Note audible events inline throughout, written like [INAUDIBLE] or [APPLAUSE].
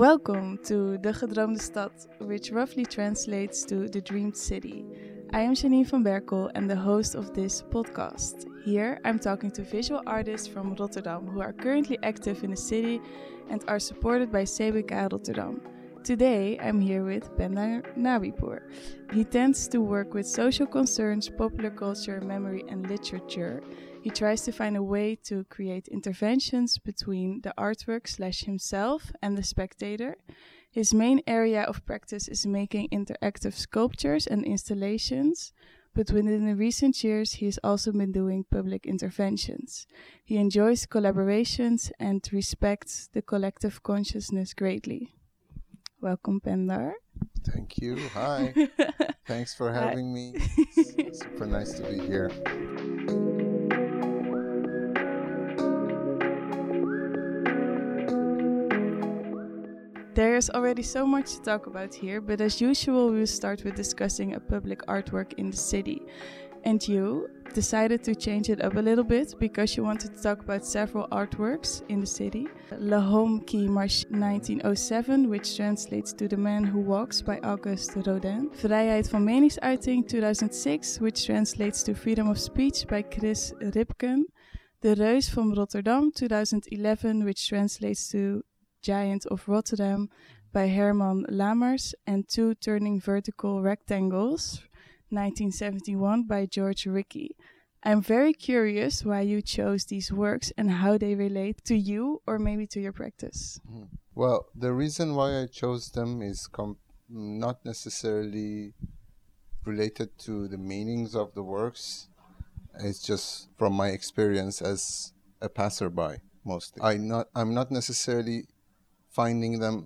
Welcome to De Gedroomde Stad, which roughly translates to The Dreamed City. I am Janine van Berkel and the host of this podcast. Here I'm talking to visual artists from Rotterdam who are currently active in the city and are supported by CBK Rotterdam. Today I'm here with Pendar Nabipour. He tends to work with social concerns, popular culture, memory, and literature. He tries to find a way to create interventions between the artwork slash himself and the spectator. His main area of practice is making interactive sculptures and installations, but within the recent years he has also been doing public interventions. He enjoys collaborations and respects the collective consciousness greatly. Welcome, Pendar. Thank you. Hi. [LAUGHS] Thanks for having me. It's [LAUGHS] super nice to be here. There's already so much to talk about here, but as usual, we'll start with discussing a public artwork in the city. And you decided to change it up a little bit because you wanted to talk about several artworks in the city. Le Homme qui marche 1907, which translates to The Man Who Walks by Auguste Rodin. Vrijheid van meningsuiting 2006, which translates to Freedom of Speech by Chris Ripken. De Reus from Rotterdam 2011, which translates to Giant of Rotterdam by Herman Lamers, and Two Turning Vertical Rectangles 1971 by George Rickey. I'm very curious why you chose these works and how they relate to you or maybe to your practice. Mm. Well, the reason why I chose them is not necessarily related to the meanings of the works. It's just from my experience as a passerby mostly. I not I'm not necessarily finding them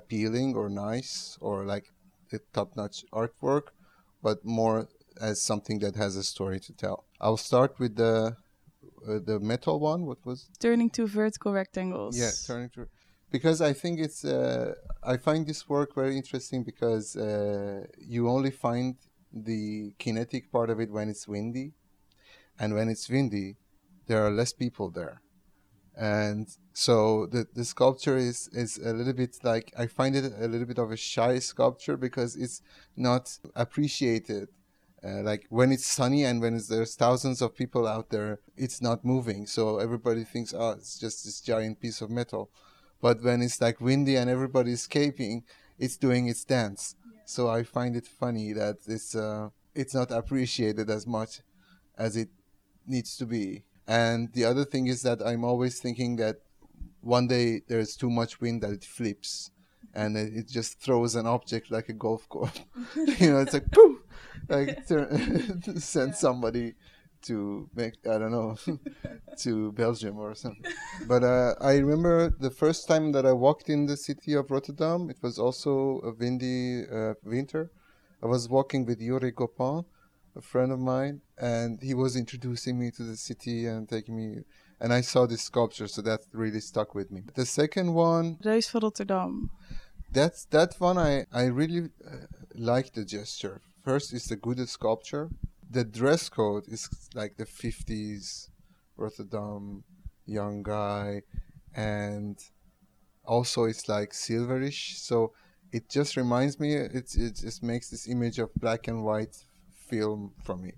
appealing or nice or like top-notch artwork, but more as something that has a story to tell. I'll start with the uh, the metal one. What was turning to vertical rectangles? Yeah, turning to because I think it's uh, I find this work very interesting because uh, you only find the kinetic part of it when it's windy, and when it's windy, there are less people there and so the the sculpture is is a little bit like I find it a little bit of a shy sculpture because it's not appreciated. Uh, like when it's sunny and when there's thousands of people out there, it's not moving. So everybody thinks, oh, it's just this giant piece of metal. But when it's like windy and everybody's escaping, it's doing its dance. Yeah. So I find it funny that it's uh, it's not appreciated as much as it needs to be. And the other thing is that I'm always thinking that one day there's too much wind that it flips and it, it just throws an object like a golf course. [LAUGHS] you know, it's like [LAUGHS] poof, like [LAUGHS] send somebody to make I don't know to Belgium or something. But uh, I remember the first time that I walked in the city of Rotterdam. It was also a windy uh, winter. I was walking with Yuri Gopin, a friend of mine, and he was introducing me to the city and taking me. And I saw this sculpture, so that really stuck with me. The second one, Reus van Rotterdam. That's that one. I I really uh, like the gesture. First, it's a good sculpture. The dress code is like the fifties Rotterdam young guy, and also it's like silverish. So it just reminds me. It it just makes this image of black and white film from me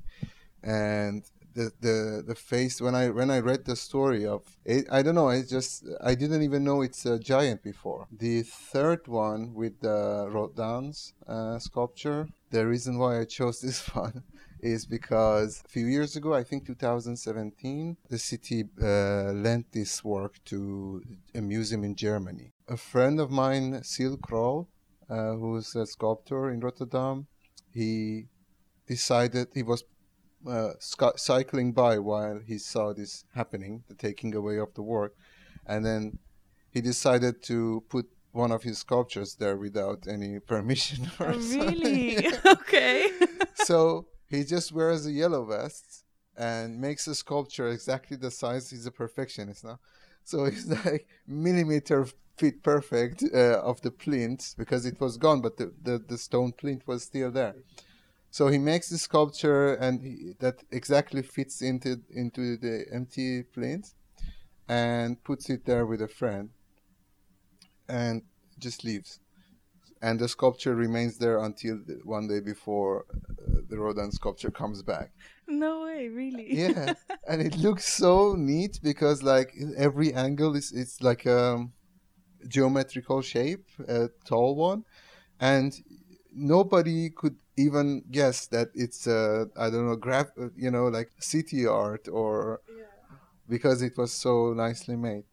and the the the face when I when I read the story of it, I don't know. I just I didn't even know it's a giant before. The third one with the Rodin's uh, sculpture. The reason why I chose [LAUGHS] this one is because a few years ago, I think 2017, the city uh, lent this work to a museum in Germany. A friend of mine, Sil Kroll, uh, who's a sculptor in Rotterdam, he decided he was uh, sc- cycling by while he saw this happening, the taking away of the work, and then he decided to put one of his sculptures there without any [LAUGHS] permission. Or oh, really? [LAUGHS] okay. [LAUGHS] so he just wears a yellow vest and makes a sculpture exactly the size. He's a perfectionist now, so it's like millimeter fit perfect uh, of the plinth because it was gone, but the, the, the stone plinth was still there. So he makes the sculpture and he, that exactly fits into into the empty plinth, and puts it there with a friend. And just leaves, and the sculpture remains there until the, one day before uh, the Rodin sculpture comes back. No way, really. [LAUGHS] Yeah, and it looks so neat because like every angle is it's like a geometrical shape, a tall one, and nobody could even guess that it's uh, I don't know graph you know like city art or Yeah. because it was so nicely made.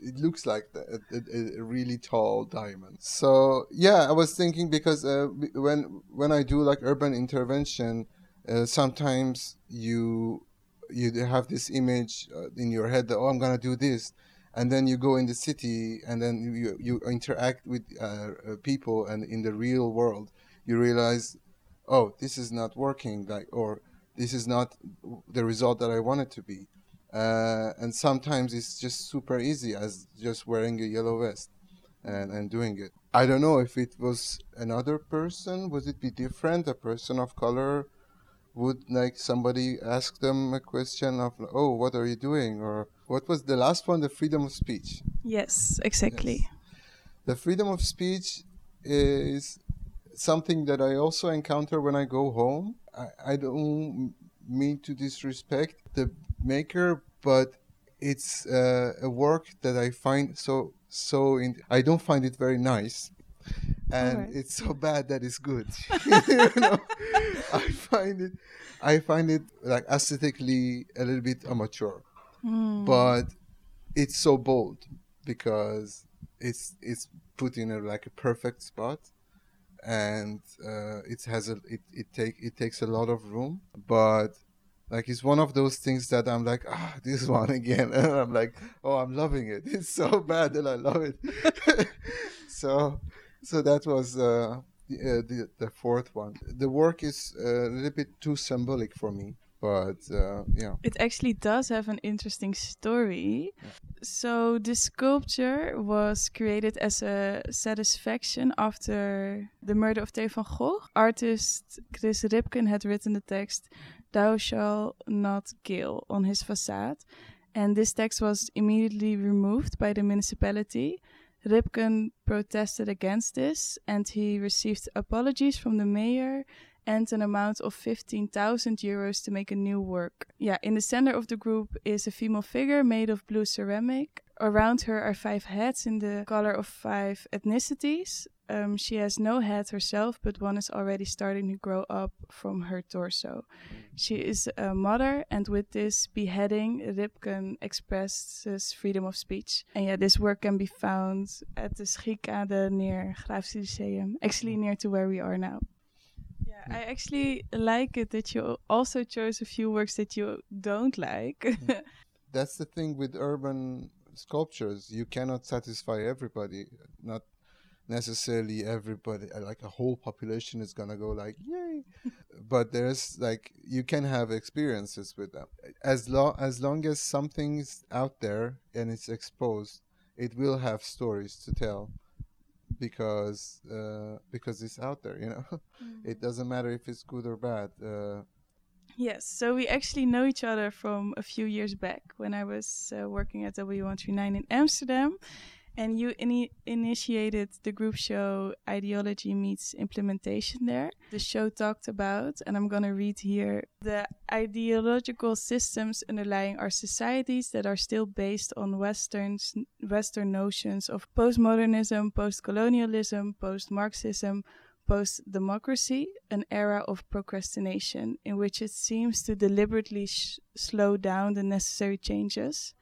It looks like a, a, a really tall diamond. So yeah, I was thinking because uh, when when I do like urban intervention, uh, sometimes you you have this image uh, in your head that oh I'm gonna do this, and then you go in the city and then you you interact with uh, uh, people and in the real world you realize oh this is not working like or this is not the result that I want it to be. Uh, and sometimes it's just super easy as just wearing a yellow vest and, and doing it. I don't know if it was another person would it be different? A person of color would like somebody ask them a question of oh what are you doing? Or what was the last one? The freedom of speech. Yes, exactly. the freedom of speech is something that I also encounter when I go home. I, I don't mean to disrespect the maker, but it's uh, a work that I find so so. In, I don't find it very nice, and Alright. it's so bad that it's good. [LAUGHS] you know? [LAUGHS] I find it, I find it like aesthetically a little bit amateur Hmm. but it's so bold because it's it's put in a like a perfect spot and uh, it has a it, it take it takes a lot of room. But like it's one of those things that i'm like ah this [LAUGHS] one again. And [LAUGHS] i'm like oh i'm loving it. [LAUGHS] It's so bad that i love it. So so that was uh, the, uh, the the fourth one. The work is uh, a little bit too symbolic for me but uh, yeah It actually does have an interesting story. So, this sculpture was created as a satisfaction after the murder of Theo van Gogh. Artist Chris Ripken had written the text, Thou shall not kill, on his facade. And this text was immediately removed by the municipality. Ripken protested against this and he received apologies from the mayor and an amount of 15,000 euros to make a new work. Yeah, in the center of the group is a female figure made of blue ceramic. Around her are five heads in the color of five ethnicities. Um, she has no head herself, but one is already starting to grow up from her torso. She is a mother, and with this beheading, Ripken expresses freedom of speech. And yeah, this work can be found at the Schiekade near Grafisch Lyceum, actually near to where we are now. I actually like it that you also chose a few works that you don't like. [LAUGHS] that's the thing with urban sculptures. You cannot satisfy everybody not necessarily everybody uh, like a whole population is gonna go like yay. [LAUGHS] But there's like you can have experiences with them. As long as long as something's out there and it's exposed it will have stories to tell because uh, because it's out there you know [LAUGHS] it doesn't matter if it's good or bad uh, yes, so we actually know each other from a few years back when I was uh, working at W139 in Amsterdam. And you ini initiated the group show Ideology Meets Implementation there. The show talked about, and I'm going to read here, the ideological systems underlying our societies that are still based on Western's, Western notions of postmodernism, post-colonialism, post-Marxism, post democracy, an era of procrastination in which it seems to deliberately slow down the necessary changes.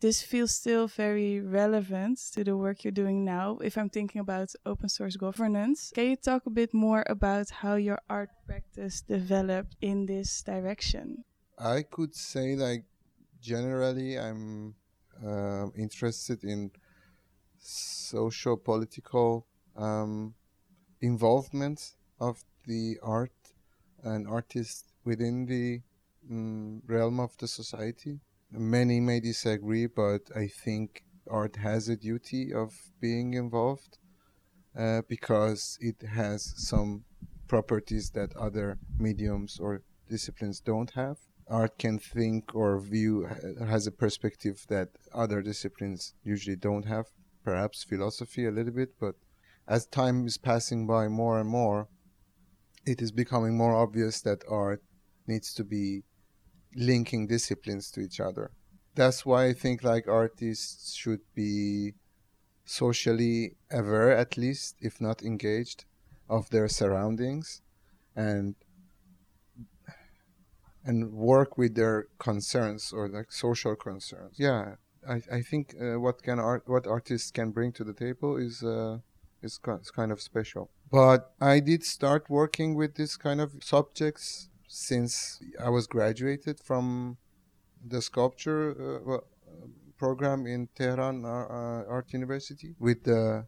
This feels still very relevant to the work you're doing now if I'm thinking about open source governance. Can you talk a bit more about how your art practice developed in this direction? I could say like generally I'm uh, interested in social political um, involvement of the art and artists within the mm, realm of the society. Many may disagree, but I think art has a duty of being involved uh, because it has some properties that other mediums or disciplines don't have. Art can think or view, has a perspective that other disciplines usually don't have. perhaps philosophy a little bit, but as time is passing by more and more, it is becoming more obvious that art needs to be linking disciplines to each other. That's why I think like artists should be socially aware at least, if not engaged, of their surroundings and and work with their concerns or like social concerns. Yeah, I, I think uh, what can art what artists can bring to the table is uh, is kind of special. But I did start working with this kind of subjects since I was graduated from the sculpture uh, program in Tehran uh, uh, Art University with the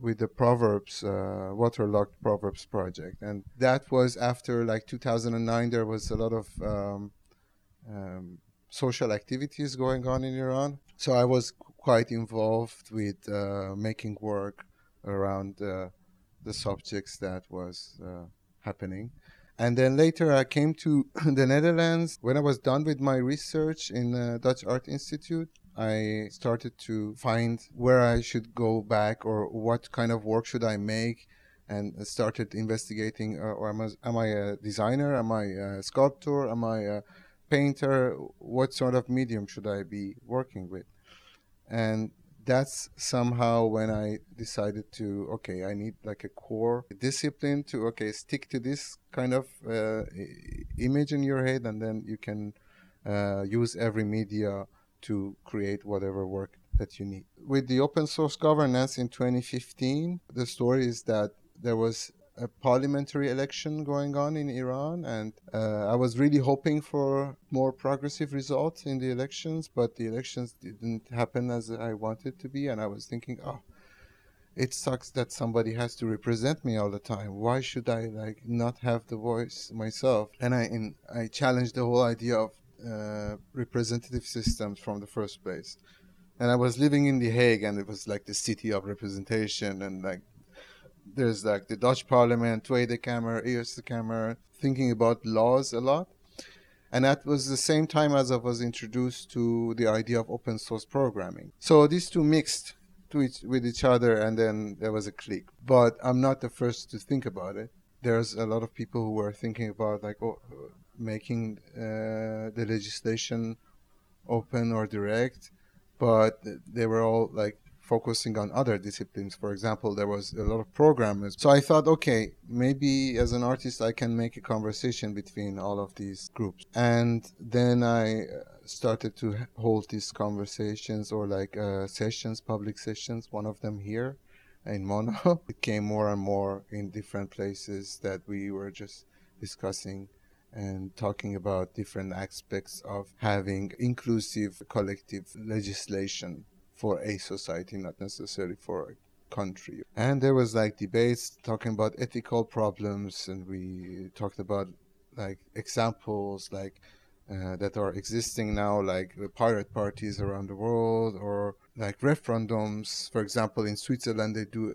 with the Proverbs uh, waterlogged Proverbs project, and that was after like 2009. There was a lot of um, um, social activities going on in Iran, so I was quite involved with uh, making work around uh, the subjects that was happening. And then later I came to [CLEARS THROAT] the Netherlands. When I was done with my research in the Dutch Art Institute, I started to find where I should go back or what kind of work should I make and started investigating uh, or am I, am I, a designer? Am I a sculptor? Am I a painter? What sort of medium should I be working with? And that's somehow when I decided to okay, I need like a core discipline to okay stick to this kind of uh, image in your head, and then you can uh, use every media to create whatever work that you need. With the open source governance in 2015, the story is that there was a parliamentary election going on in Iran, and uh, I was really hoping for more progressive results in the elections, but the elections didn't happen as I wanted to be, and I was thinking, oh, it sucks that somebody has to represent me all the time. Why should I like not have the voice myself? And I in, I challenged the whole idea of uh, representative systems from the first place. And I was living in The Hague, and it was like the city of representation, and like there's like the Dutch Parliament, Tweede Eerste Kamer, thinking about laws a lot. And that was the same time as I was introduced to the idea of open source programming. So these two mixed each, with each other, and then there was a click. But I'm not the first to think about it. There's a lot of people who were thinking about like oh, making uh, the legislation open or direct, but they were all like focusing on other disciplines. For example, there was a lot of programmers. So I thought, okay, maybe as an artist, I can make a conversation between all of these groups. And then I uh, started to hold these conversations or like uh, sessions, public sessions, one of them here in Mono. [LAUGHS] it came more and more in different places that we were just discussing and talking about different aspects of having inclusive collective legislation for a society, not necessarily for a country. And there was like debates talking about ethical problems, and we talked about like examples like uh, that are existing now, like pirate parties around the world, or like referendums. For example, in Switzerland, they do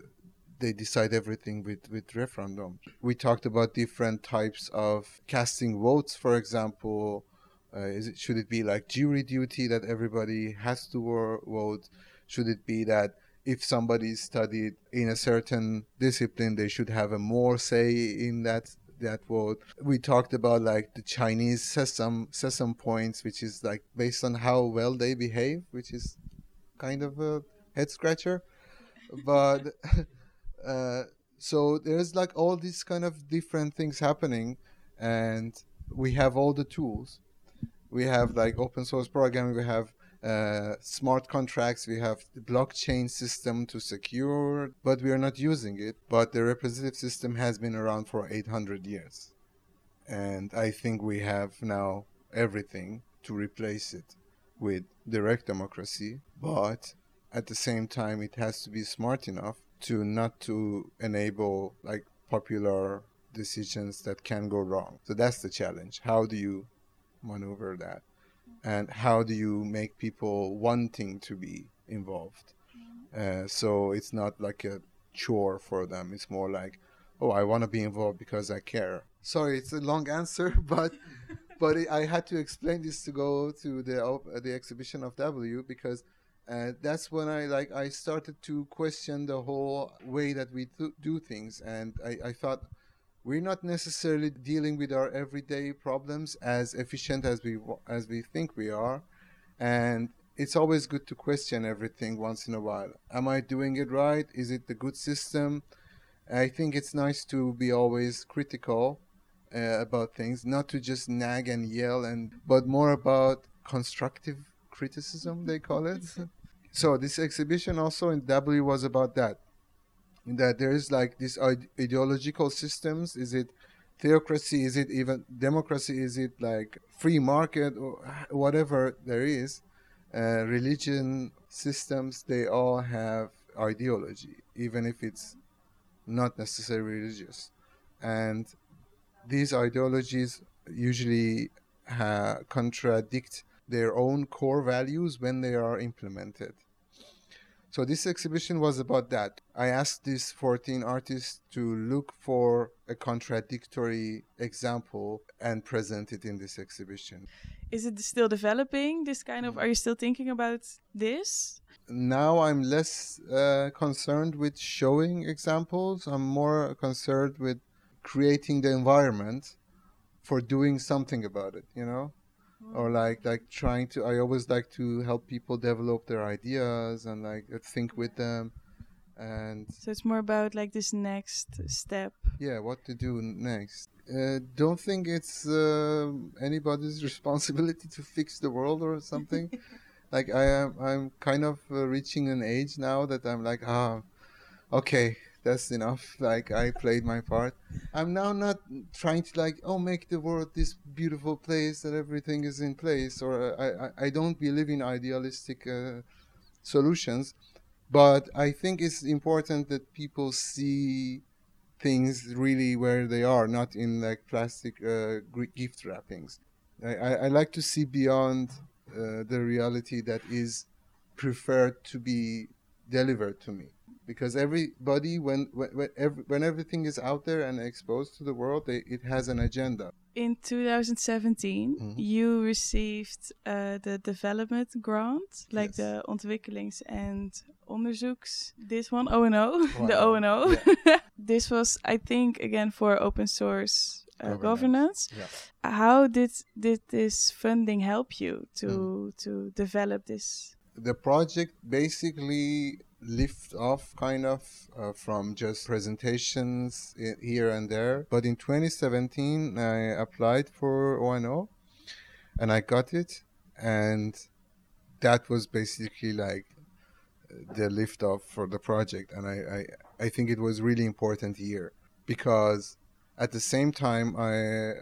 they decide everything with with referendum. We talked about different types of casting votes, for example, uh, is it should it be like jury duty that everybody has to vote? Should it be that if somebody studied in a certain discipline, they should have a more say in that that vote? We talked about like the Chinese sesame points, which is like based on how well they behave, which is kind of a head scratcher. But [LAUGHS] uh, so there's like all these kind of different things happening, and we have all the tools we have like open source programming, we have uh, smart contracts, we have the blockchain system to secure, but we are not using it. But the representative system has been around for 800 years. And I think we have now everything to replace it with direct democracy, but at the same time it has to be smart enough to not to enable like popular decisions that can go wrong. So that's the challenge. How do you maneuver that? And how do you make people wanting to be involved? Uh, so it's not like a chore for them. It's more like, oh, I want to be involved because I care. Sorry, it's a long answer, [LAUGHS] but but I had to explain this to go to the uh, the exhibition of W because uh, that's when I like I started to question the whole way that we do things, and I, I thought we're not necessarily dealing with our everyday problems as efficient as we as we think we are, and it's always good to question everything once in a while. Am I doing it right? Is it the good system? I think it's nice to be always critical uh, about things, not to just nag and yell, and but more about constructive criticism. They call it. so this exhibition also in W was about that. That there is like this ideological systems. Is it theocracy? Is it even democracy? Is it like free market or whatever there is? Uh, religion systems. They all have ideology, even if it's not necessarily religious, and these ideologies usually ha- contradict their own core values when they are implemented. So this exhibition was about that. I asked these 14 artists to look for a contradictory example and present it in this exhibition. Is it still developing? This kind of, are you still thinking about this? Now I'm less uh, concerned with showing examples. I'm more concerned with creating the environment for doing something about it, you know? Or like like trying to i always like to help people develop their ideas and like think with them and so it's more about like this next step. Yeah what to do next. Uh, don't think it's uh, anybody's [LAUGHS] responsibility to fix the world or something. [LAUGHS] Like i am i'm kind of uh, reaching an age now that i'm like ah okay that's enough. Like I played my part. I'm now not trying to like oh make the world this beautiful place that everything is in place, or I I, I don't believe in idealistic uh, solutions, but I think it's important that people see things really where they are, not in like plastic uh, gift wrappings. I, I, I, like to see beyond uh, the reality that is preferred to be delivered to me because everybody when when, every, when everything is out there and exposed to the world they, it has an agenda in 2017 mm-hmm. you received uh, the development grant like yes. the ontwikkelings and onderzoeks this one ono wow. [LAUGHS] the ono yeah. [LAUGHS] this was i think again for open source uh, governance, governance. Yeah. how did did this funding help you to mm. to develop this the project basically lift off kind of uh, from just presentations here and there. But in 2017, I applied for ONO and I got it. And that was basically like the lift off for the project. And I, I, I think it was really important year because at the same time I uh,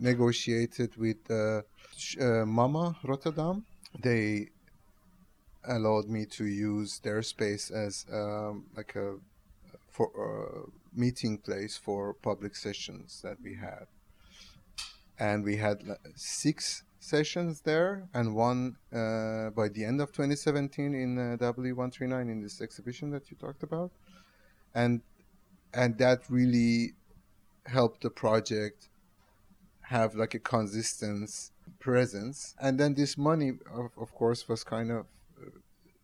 negotiated with uh, uh Mama Rotterdam. They allowed me to use their space as um, like a for uh, meeting place for public sessions that we had, and we had six sessions there, and one uh, by the end of 2017 in uh, W139 in this exhibition that you talked about, and and that really helped the project have like a consistent presence. And then this money of, of course was kind of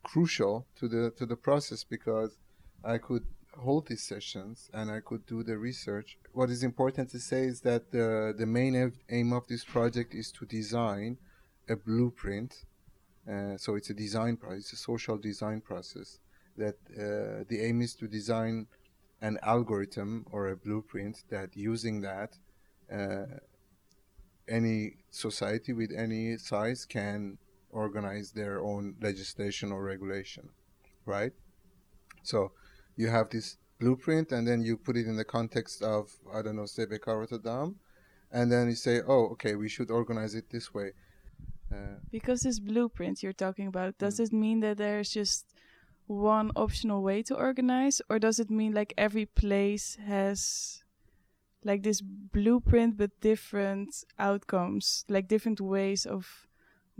crucial to the to the process because I could hold these sessions and I could do the research. What is important to say is that the the main aim of this project is to design a blueprint. Uh, so it's a design process, it's a social design process. That uh, the aim is to design an algorithm or a blueprint that using that uh, any society with any size can organize their own legislation or regulation, right? So you have this blueprint, and then you put it in the context of I don't know, say Rotterdam, and then you say, oh, okay, we should organize it this way. Uh, because this blueprint you're talking about, does mm. it mean that there's just one optional way to organize, or does it mean like every place has like this blueprint but different outcomes, like different ways of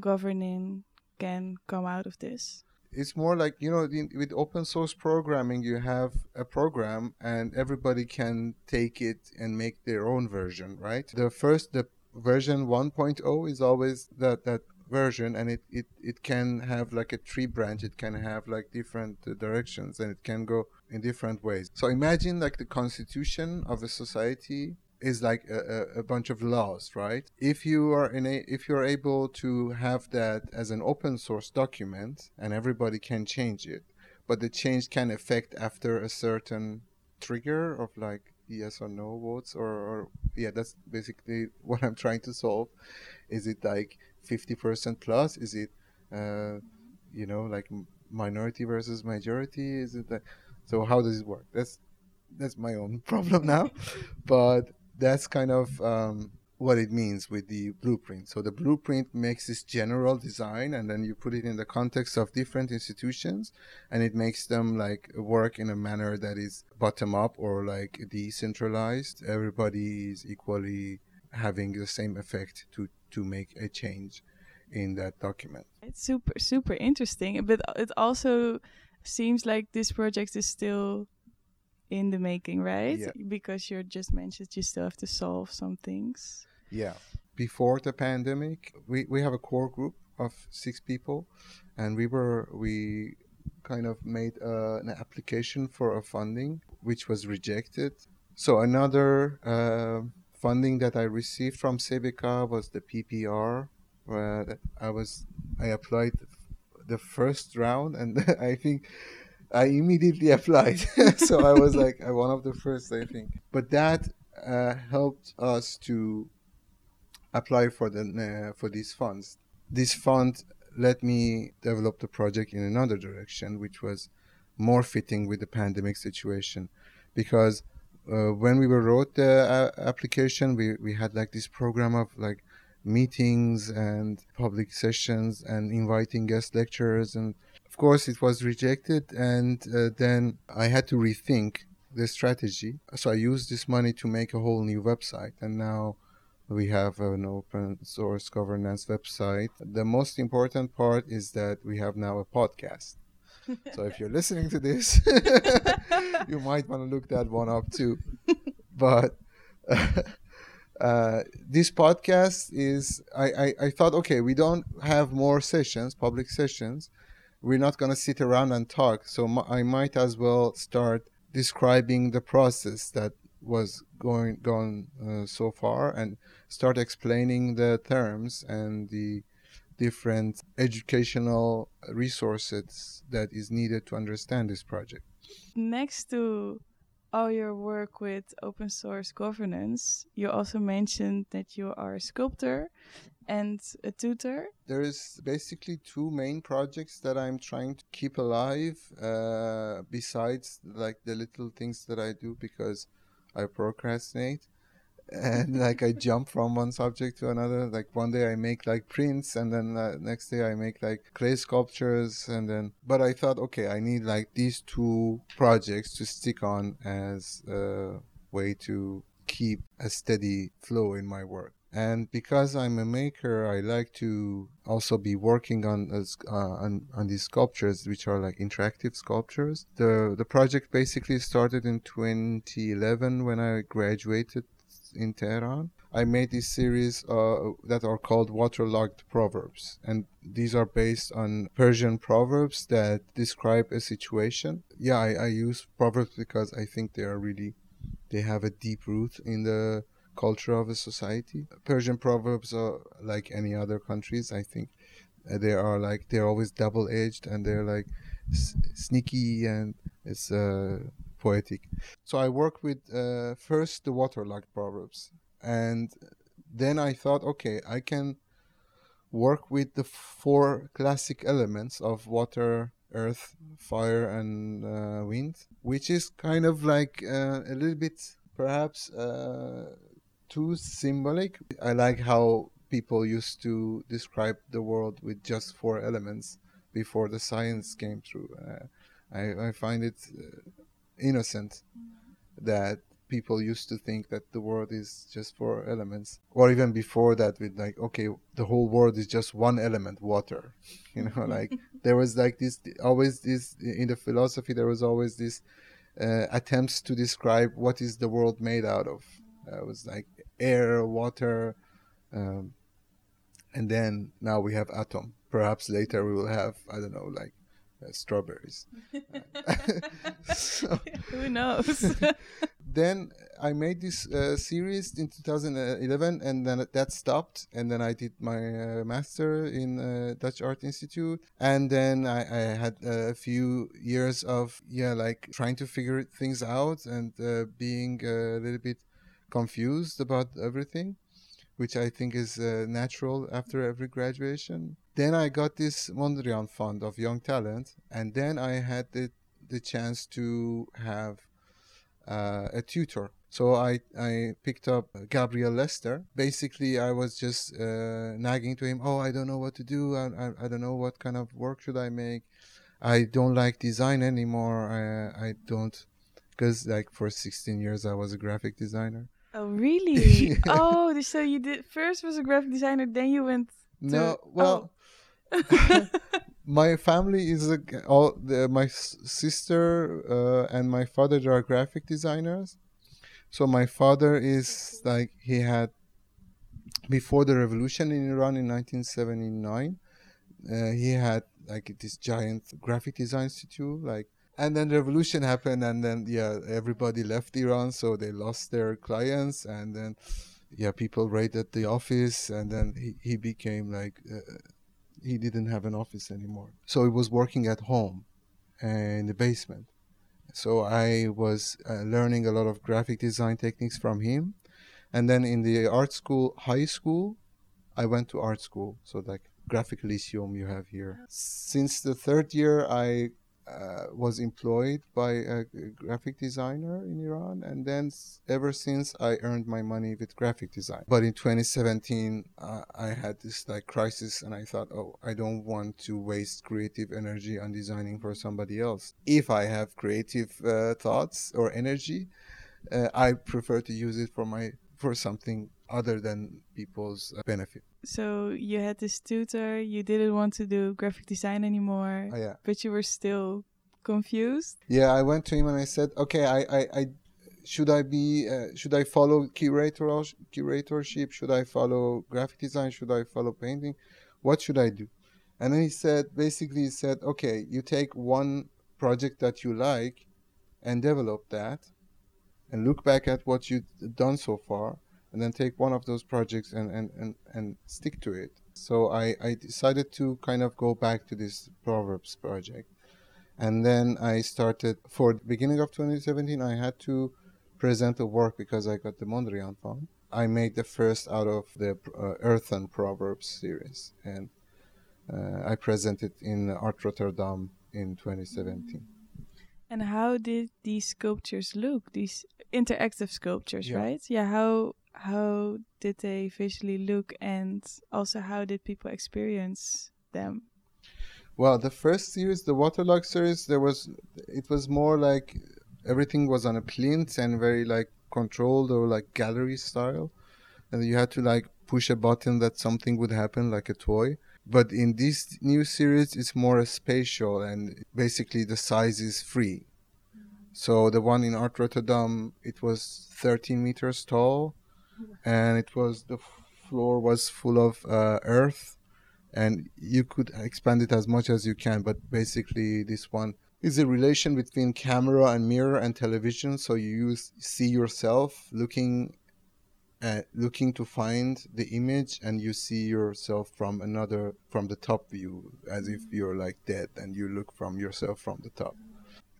governing can come out of this? It's more like, you know, with open source programming, you have a program and everybody can take it and make their own version, right? The first, the version 1.0 is always that, that version and it, it, it can have like a tree branch it can have like different uh, directions and it can go in different ways so imagine like the constitution of a society is like a, a, bunch of laws right? If you are in a if you're able to have that as an open source document and everybody can change it but the change can affect after a certain trigger of like yes or no votes or, or yeah that's basically [LAUGHS] what i'm trying to solve. Is it like 50% plus? Is it uh, you know like minority versus majority? Is it so how does it work? That's that's my own [LAUGHS] problem now. But that's kind of um, what it means with the blueprint. So the blueprint makes this general design and then you put it in the context of different institutions and it makes them like work in a manner that is bottom up or like decentralized. Everybody is equally having the same effect to, to make a change in that document. It's super, super interesting, but it also seems like this project is still in the making, right? Yeah. Because you just mentioned you still have to solve some things. Yeah. Before the pandemic, we, we have a core group of six people, and we were we kind of made uh, an application for a funding which was rejected. So another uh, funding that I received from CBK was the PPR. Where I was I applied the first round, and [LAUGHS] I think I immediately [LAUGHS] applied. [LAUGHS] so I was like one of the first, I think. But that uh, helped us to apply for the uh, for these funds. This fund let me develop the project in another direction, which was more fitting with the pandemic situation, because uh, when we wrote the uh, application, we we had like this program of like meetings and public sessions and inviting guest lecturers and of course, it was rejected, and uh, then I had to rethink the strategy. So I used this money to make a whole new website, and now we have an open source governance website. The most important part is that we have now a podcast. so if you're listening to this, [LAUGHS] you might want to look that one up too. But [LAUGHS] uh, this podcast is, I, I, I thought, okay, we don't have more sessions, public sessions we're not going to sit around and talk. So m- I might as well start describing the process that was going going uh, so far and start explaining the terms and the different educational resources that is needed to understand this project. Next to all your work with open source governance, you also mentioned that you are a sculptor and a tutor. There is basically two main projects that I'm trying to keep alive, uh, besides like the little things that I do because I procrastinate and [LAUGHS] like I jump from one subject to another. Like one day I make like prints, and then uh, next day I make like clay sculptures, and then. But I thought, okay, I need like these two projects to stick on as a way to keep a steady flow in my work. And because I'm a maker, I like to also be working on uh, on, on these sculptures, which are like interactive sculptures. The the project basically started in 2011 when I graduated in Tehran. I made this series uh, that are called waterlogged proverbs, and these are based on Persian proverbs that describe a situation. Yeah, I, I use proverbs because I think they are really, they have a deep root in the culture of a society. Persian proverbs are like any other countries. I think uh, they are like they're always double edged and they're like s- sneaky and it's uh, poetic. So I worked with uh, first the waterlogged proverbs, and then I thought, okay, I can work with the four classic elements of water, earth, fire, and uh, wind, which is kind of like uh, a little bit perhaps uh, too symbolic. I like how people used to describe the world with just four elements before the science came through. Uh, I, I find it uh, innocent that people used to think that the world is just four elements or even before that with like okay the whole world is just one element water [LAUGHS] you know like there was like this always this in the philosophy there was always this uh, attempts to describe what is the world made out of uh, it was like air water um, and then now we have atom. Perhaps later we will have I don't know like uh, strawberries. so, [LAUGHS] [LAUGHS] Who knows? [LAUGHS] then I made this uh, series in 2011, and then that stopped. And then I did my uh, master in uh, Dutch Art Institute, and then I, I had a few years of yeah, like trying to figure things out and uh, being a little bit confused about everything, which I think is uh, natural after every graduation. Then I got this Mondrian Fund of Young Talent, and then I had the the chance to have uh, a tutor. So I, I picked up Gabriel Lester. Basically, I was just uh, nagging to him, oh, I don't know what to do. I, I, I, don't know what kind of work should I make. I don't like design anymore. I, I don't, because like for 16 years I was a graphic designer. Oh, really? [LAUGHS] oh, so you did first was a graphic designer, then you went. To, no, well, oh. [LAUGHS] my family is a, all the, my sister uh, and my father they are graphic designers. So my father is like he had before the revolution in Iran in 1979. Uh, he had like this giant graphic design studio, like, and then the revolution happened, and then yeah, everybody left Iran, so they lost their clients, and then yeah, people raided the office, and then he, he became like. Uh, he didn't have an office anymore. So he was working at home in the basement. So I was uh, learning a lot of graphic design techniques from him. And then in the art school, high school, I went to art school. So like graphic lyceum you have here. Since the third year, I uh, was employed by a graphic designer in Iran, and then ever since I earned my money with graphic design. But in 2017, uh, I had this like crisis, and I thought, oh, I don't want to waste creative energy on designing for somebody else. If I have creative uh, thoughts or energy, uh, I prefer to use it for my for something other than people's uh, benefit. So you had this tutor, you didn't want to do graphic design anymore, oh, yeah. but you were still confused. Yeah, I went to him and I said, okay, I, I, I should I be, uh, should I follow curator curatorship? Should I follow graphic design? Should I follow painting? What should I do? And then he said, basically, he said, okay, you take one project that you like and develop that and look back at what you've done so far and then take one of those projects and, and, and, and stick to it. So I, I decided to kind of go back to this Proverbs project. And then I started, for the beginning of 2017, I had to present a work because I got the Mondrian Fund. I made the first out of the uh, Earthen Proverbs series. And uh, I presented in Art Rotterdam in 2017. And how did these sculptures look? These interactive sculptures, yeah. right? Yeah. How how did they visually look and also how did people experience them? Well the first series the waterlog series there was it was more like everything was on a plinth and very like controlled or like gallery style. And you had to like push a button that something would happen like a toy. But in this new series it's more spatial and basically the size is free. So the one in art rotterdam it was 13 meters tall and it was the floor was full of uh, earth and you could expand it as much as you can but basically this one is a relation between camera and mirror and television so you use, see yourself looking at, looking to find the image and you see yourself from another from the top view as if you're like dead and you look from yourself from the top.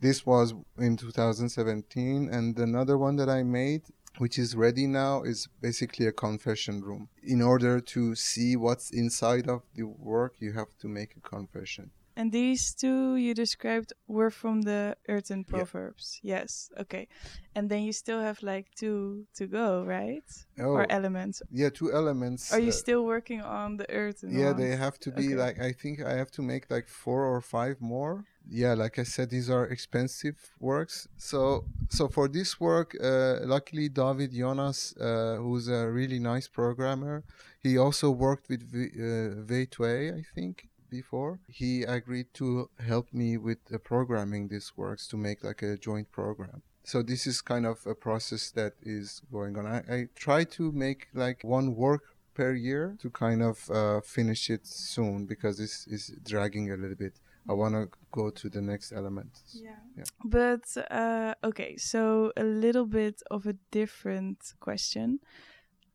This was in 2017 and another one that i made which is ready now is basically a confession room. In order to see what's inside of the work, you have to make a confession. And these two you described were from the Earthen Proverbs. Yeah. Yes. Okay. And then you still have like two to go, right? Oh, or elements. Yeah, two elements. Are you uh, still working on the Earthen? Yeah, ones? they have to be okay. like I think I have to make like four or five more yeah like i said these are expensive works so so for this work uh, luckily david jonas uh, who's a really nice programmer he also worked with v, uh, i think before he agreed to help me with the programming this works to make like a joint program so this is kind of a process that is going on i, I try to make like one work per year to kind of uh, finish it soon because this is dragging a little bit. I want to go to the next element. Yeah. yeah. But uh, okay, so a little bit of a different question.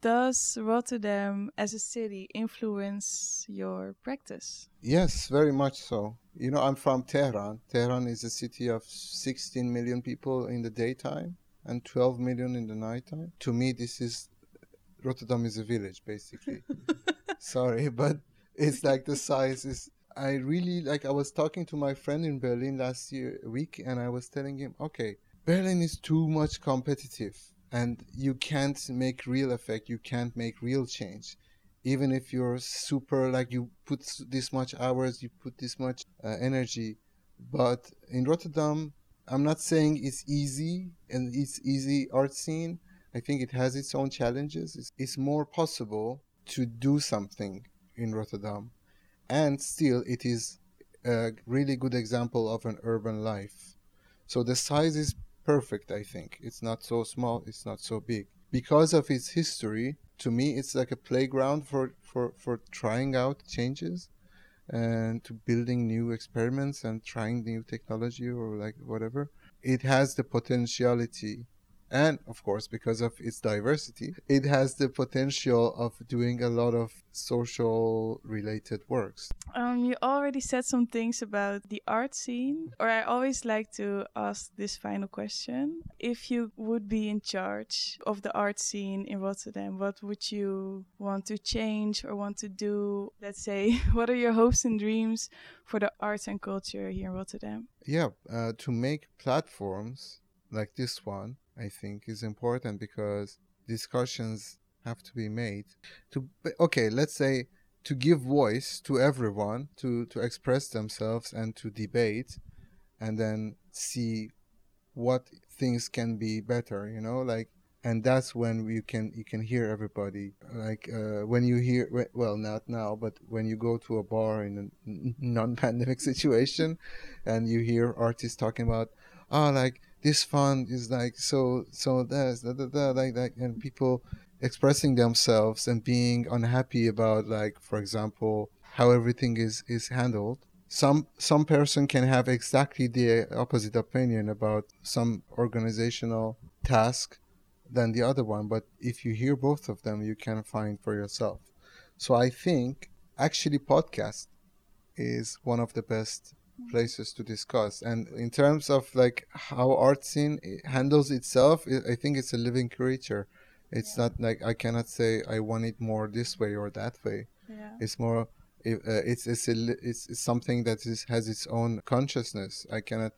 Does Rotterdam as a city influence your practice? Yes, very much so. You know, I'm from Tehran. Tehran is a city of 16 million people in the daytime and 12 million in the nighttime. To me, this is Rotterdam is a village, basically. [LAUGHS] Sorry, but it's like the size is. I really like. I was talking to my friend in Berlin last year week, and I was telling him, okay, Berlin is too much competitive, and you can't make real effect. You can't make real change. Even if you're super like you put this much hours you put this much uh, energy. But in rotterdam i'm not saying it's easy and it's easy art scene. I think it has its own challenges. It's, it's more possible to do something in rotterdam. And still it is a really good example of an urban life. So the size is perfect i think. It's not so small it's not so big. Because of its history to me it's like a playground for for for trying out changes and to building new experiments and trying new technology or like whatever. It has the potentiality and of course because of its diversity it has the potential of doing a lot of social related works. Um, you already said some things about the art scene or i always like to ask this final question. If you would be in charge of the art scene in rotterdam what would you want to change or want to do? Let's say [LAUGHS] what are your hopes and dreams for the arts and culture here in rotterdam? Yeah uh, to make platforms like this one I think is important because discussions have to be made to okay let's say to give voice to everyone to to express themselves and to debate and then see what things can be better you know like and that's when you can you can hear everybody. Like uh, when you hear well not now but when you go to a bar in a non-pandemic [LAUGHS] situation and you hear artists talking about oh like this fund is like so so that's da, da, da, like that and people expressing themselves and being unhappy about like for example how everything is is handled. Some some person can have exactly the opposite opinion about some organizational task than the other one but if you hear both of them you can find for yourself. So i think actually podcast is one of the best places to discuss. And in terms of like how art scene handles itself i think it's a living creature. It's yeah. not like i cannot say i want it more this way or that way. Yeah. it's more uh, it's it's, a, it's it's something that is has its own consciousness. I cannot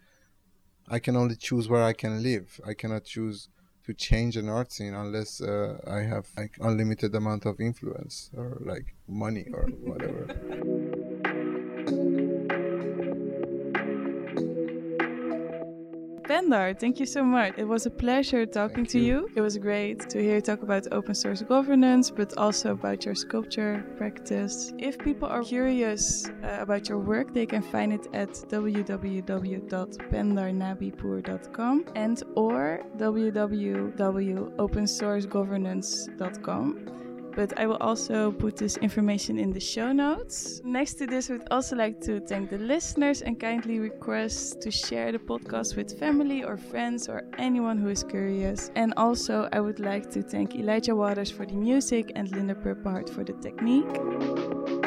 i can only choose where i can live. I cannot choose to change an art scene unless uh, i have like unlimited amount of influence or like money or [LAUGHS] whatever Pendar, thank you so much. It was a pleasure talking thank to you. you. It was great to hear you talk about open source governance, but also about your sculpture practice. If people are curious uh, about your work, they can find it at www.pendarnabipur.com and or www.opensourcegovernance.com but I will also put this information in the show notes. Next to this, we'd also like to thank the listeners and kindly request to share the podcast with family or friends or anyone who is curious. And also, I would like to thank Elijah Waters for the music and Linda Purpehart for the technique.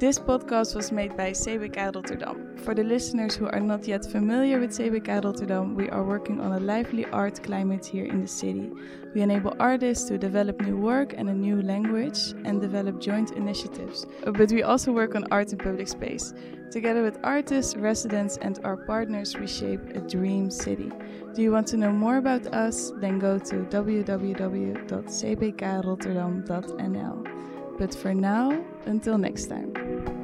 This podcast was made by CBK Rotterdam. For the listeners who are not yet familiar with CBK Rotterdam, we are working on a lively art climate here in the city. We enable artists to develop new work and a new language and develop joint initiatives. Uh, but we also work on art in public space. Together with artists, residents, and our partners, we shape a dream city. Do you want to know more about us? Then go to www.cbkrotterdam.nl. But for now, until next time.